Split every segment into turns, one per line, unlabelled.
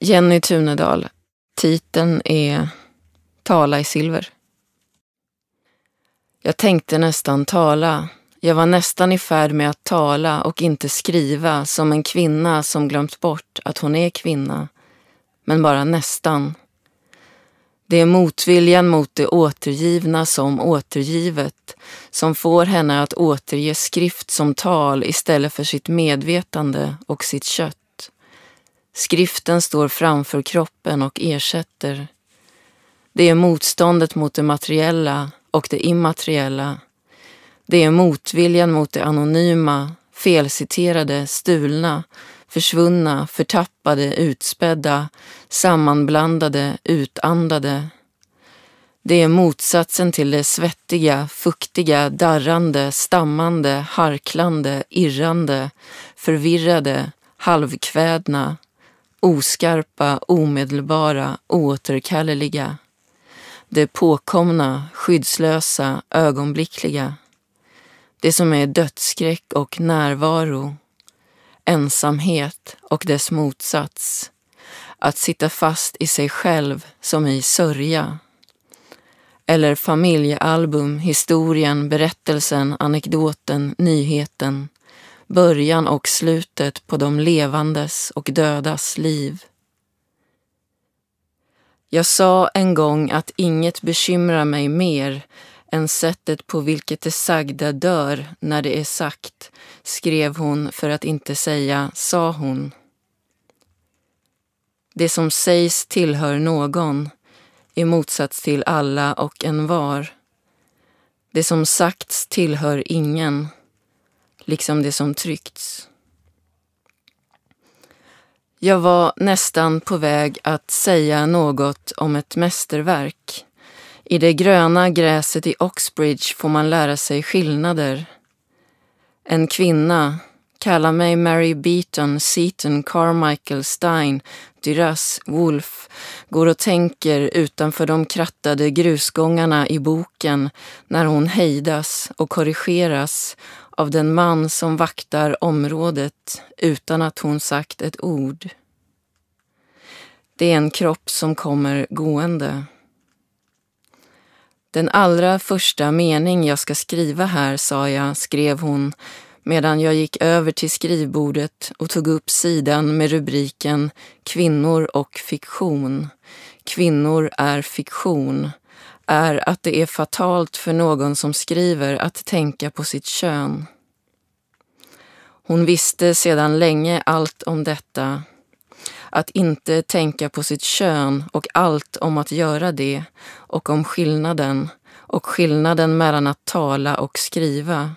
Jenny Tunedal. Titeln är Tala i silver. Jag tänkte nästan tala. Jag var nästan i färd med att tala och inte skriva som en kvinna som glömt bort att hon är kvinna. Men bara nästan. Det är motviljan mot det återgivna som återgivet som får henne att återge skrift som tal istället för sitt medvetande och sitt kött. Skriften står framför kroppen och ersätter. Det är motståndet mot det materiella och det immateriella. Det är motviljan mot det anonyma, felciterade, stulna, försvunna, förtappade, utspädda, sammanblandade, utandade. Det är motsatsen till det svettiga, fuktiga, darrande, stammande, harklande, irrande, förvirrade, halvkvädna, oskarpa, omedelbara, oåterkalleliga. Det påkomna, skyddslösa, ögonblickliga. Det som är dödsskräck och närvaro. Ensamhet och dess motsats. Att sitta fast i sig själv som i sörja. Eller familjealbum, historien, berättelsen, anekdoten, nyheten början och slutet på de levandes och dödas liv. Jag sa en gång att inget bekymrar mig mer än sättet på vilket det sagda dör när det är sagt, skrev hon för att inte säga sa hon. Det som sägs tillhör någon, i motsats till alla och en var. Det som sagts tillhör ingen liksom det som tryckts. Jag var nästan på väg att säga något om ett mästerverk. I det gröna gräset i Oxbridge får man lära sig skillnader. En kvinna, kalla mig Mary Beaton, Seaton, Carmichael, Stein, Duras, Wolf, går och tänker utanför de krattade grusgångarna i boken när hon hejdas och korrigeras av den man som vaktar området utan att hon sagt ett ord. Det är en kropp som kommer gående. Den allra första mening jag ska skriva här, sa jag, skrev hon medan jag gick över till skrivbordet och tog upp sidan med rubriken Kvinnor och fiktion. Kvinnor är fiktion är att det är fatalt för någon som skriver att tänka på sitt kön. Hon visste sedan länge allt om detta. Att inte tänka på sitt kön och allt om att göra det och om skillnaden och skillnaden mellan att tala och skriva.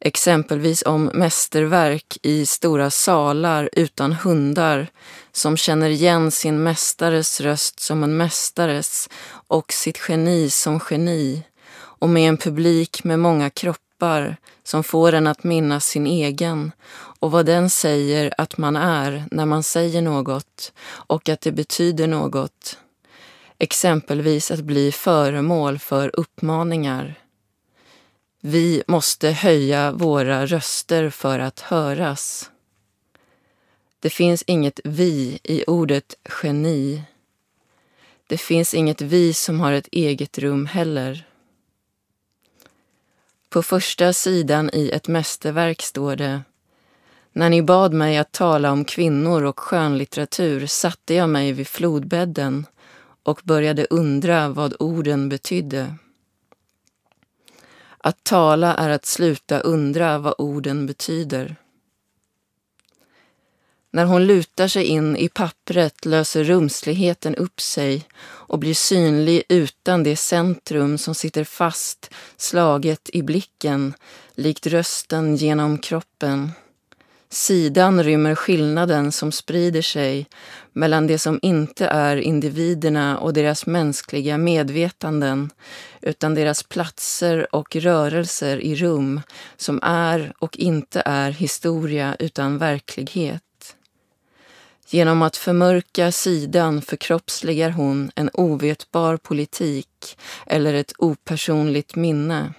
Exempelvis om mästerverk i stora salar utan hundar som känner igen sin mästares röst som en mästares och sitt geni som geni och med en publik med många kroppar som får en att minnas sin egen och vad den säger att man är när man säger något och att det betyder något. Exempelvis att bli föremål för uppmaningar. Vi måste höja våra röster för att höras. Det finns inget vi i ordet geni. Det finns inget vi som har ett eget rum heller. På första sidan i ett mästerverk står det När ni bad mig att tala om kvinnor och skönlitteratur satte jag mig vid flodbädden och började undra vad orden betydde. Att tala är att sluta undra vad orden betyder. När hon lutar sig in i pappret löser rumsligheten upp sig och blir synlig utan det centrum som sitter fast, slaget i blicken, likt rösten genom kroppen. Sidan rymmer skillnaden som sprider sig mellan det som inte är individerna och deras mänskliga medvetanden utan deras platser och rörelser i rum som är och inte är historia utan verklighet. Genom att förmörka sidan förkroppsligar hon en ovetbar politik eller ett opersonligt minne.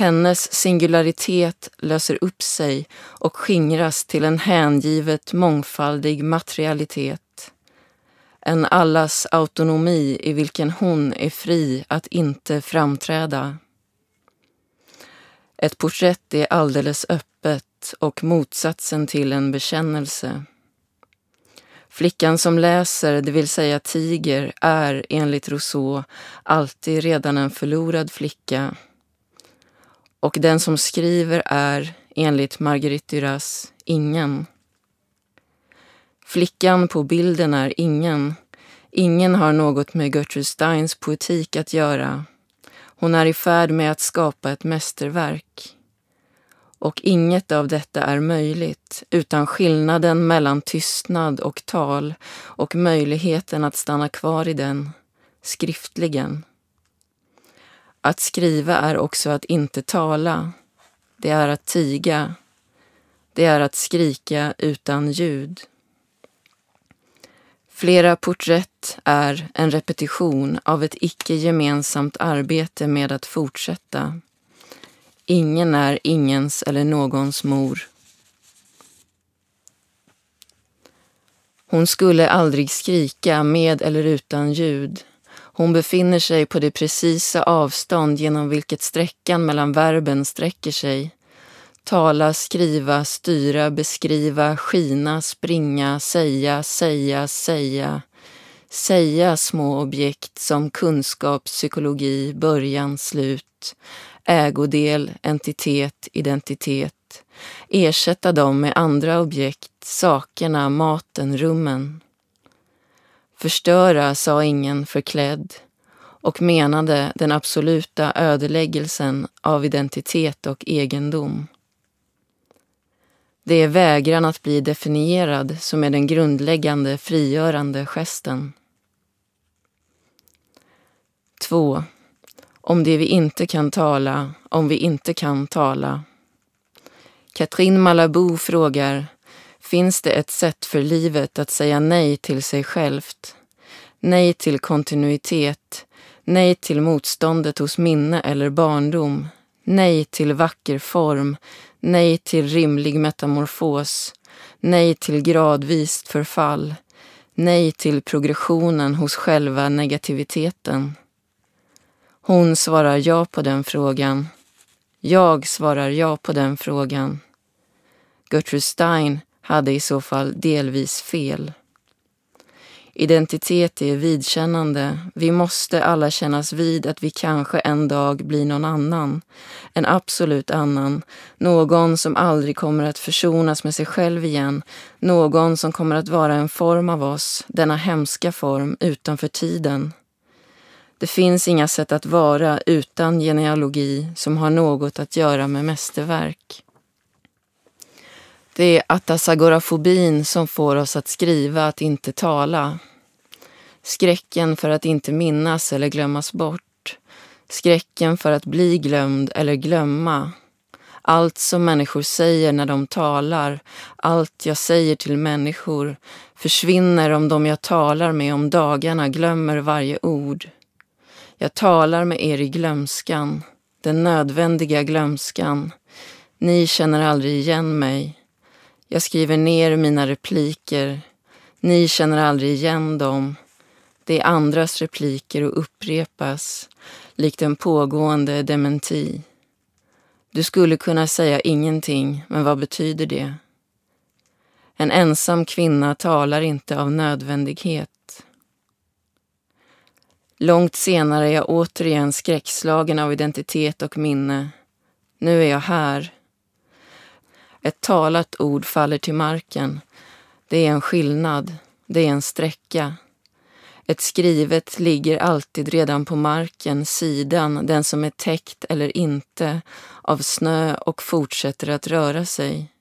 Hennes singularitet löser upp sig och skingras till en hängivet mångfaldig materialitet. En allas autonomi i vilken hon är fri att inte framträda. Ett porträtt är alldeles öppet och motsatsen till en bekännelse. Flickan som läser, det vill säga tiger, är enligt Rousseau alltid redan en förlorad flicka. Och den som skriver är, enligt Marguerite Duras, ingen. Flickan på bilden är ingen. Ingen har något med Gertrude Steins poetik att göra. Hon är i färd med att skapa ett mästerverk. Och inget av detta är möjligt utan skillnaden mellan tystnad och tal och möjligheten att stanna kvar i den, skriftligen. Att skriva är också att inte tala. Det är att tiga. Det är att skrika utan ljud. Flera porträtt är en repetition av ett icke gemensamt arbete med att fortsätta. Ingen är ingens eller någons mor. Hon skulle aldrig skrika med eller utan ljud. Hon befinner sig på det precisa avstånd genom vilket sträckan mellan verben sträcker sig. Tala, skriva, styra, beskriva, skina, springa, säga, säga, säga. Säga små objekt som kunskap, psykologi, början, slut, ägodel, entitet, identitet. Ersätta dem med andra objekt, sakerna, maten, rummen. Förstöra, sa ingen förklädd och menade den absoluta ödeläggelsen av identitet och egendom. Det är vägran att bli definierad som är den grundläggande frigörande gesten. 2. Om det vi inte kan tala, om vi inte kan tala. Katrin Malabou frågar Finns det ett sätt för livet att säga nej till sig självt? Nej till kontinuitet, nej till motståndet hos minne eller barndom, nej till vacker form, nej till rimlig metamorfos, nej till gradvist förfall, nej till progressionen hos själva negativiteten. Hon svarar ja på den frågan. Jag svarar ja på den frågan. Gertrude Stein hade i så fall delvis fel. Identitet är vidkännande. Vi måste alla kännas vid att vi kanske en dag blir någon annan. En absolut annan. Någon som aldrig kommer att försonas med sig själv igen. Någon som kommer att vara en form av oss, denna hemska form, utanför tiden. Det finns inga sätt att vara utan genealogi som har något att göra med mästerverk. Det är atasagorafobin som får oss att skriva, att inte tala. Skräcken för att inte minnas eller glömmas bort. Skräcken för att bli glömd eller glömma. Allt som människor säger när de talar, allt jag säger till människor försvinner om de jag talar med om dagarna glömmer varje ord. Jag talar med er i glömskan, den nödvändiga glömskan. Ni känner aldrig igen mig. Jag skriver ner mina repliker. Ni känner aldrig igen dem. Det är andras repliker och upprepas, likt en pågående dementi. Du skulle kunna säga ingenting, men vad betyder det? En ensam kvinna talar inte av nödvändighet. Långt senare är jag återigen skräckslagen av identitet och minne. Nu är jag här. Ett talat ord faller till marken. Det är en skillnad. Det är en sträcka. Ett skrivet ligger alltid redan på marken, sidan, den som är täckt eller inte, av snö och fortsätter att röra sig.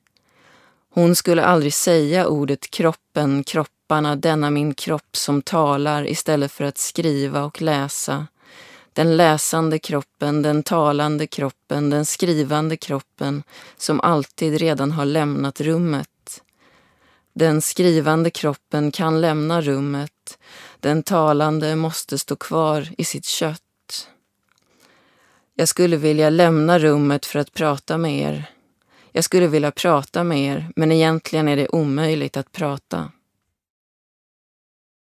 Hon skulle aldrig säga ordet kroppen, kropparna, denna min kropp som talar istället för att skriva och läsa. Den läsande kroppen, den talande kroppen, den skrivande kroppen som alltid redan har lämnat rummet. Den skrivande kroppen kan lämna rummet. Den talande måste stå kvar i sitt kött. Jag skulle vilja lämna rummet för att prata med er. Jag skulle vilja prata med er, men egentligen är det omöjligt att prata.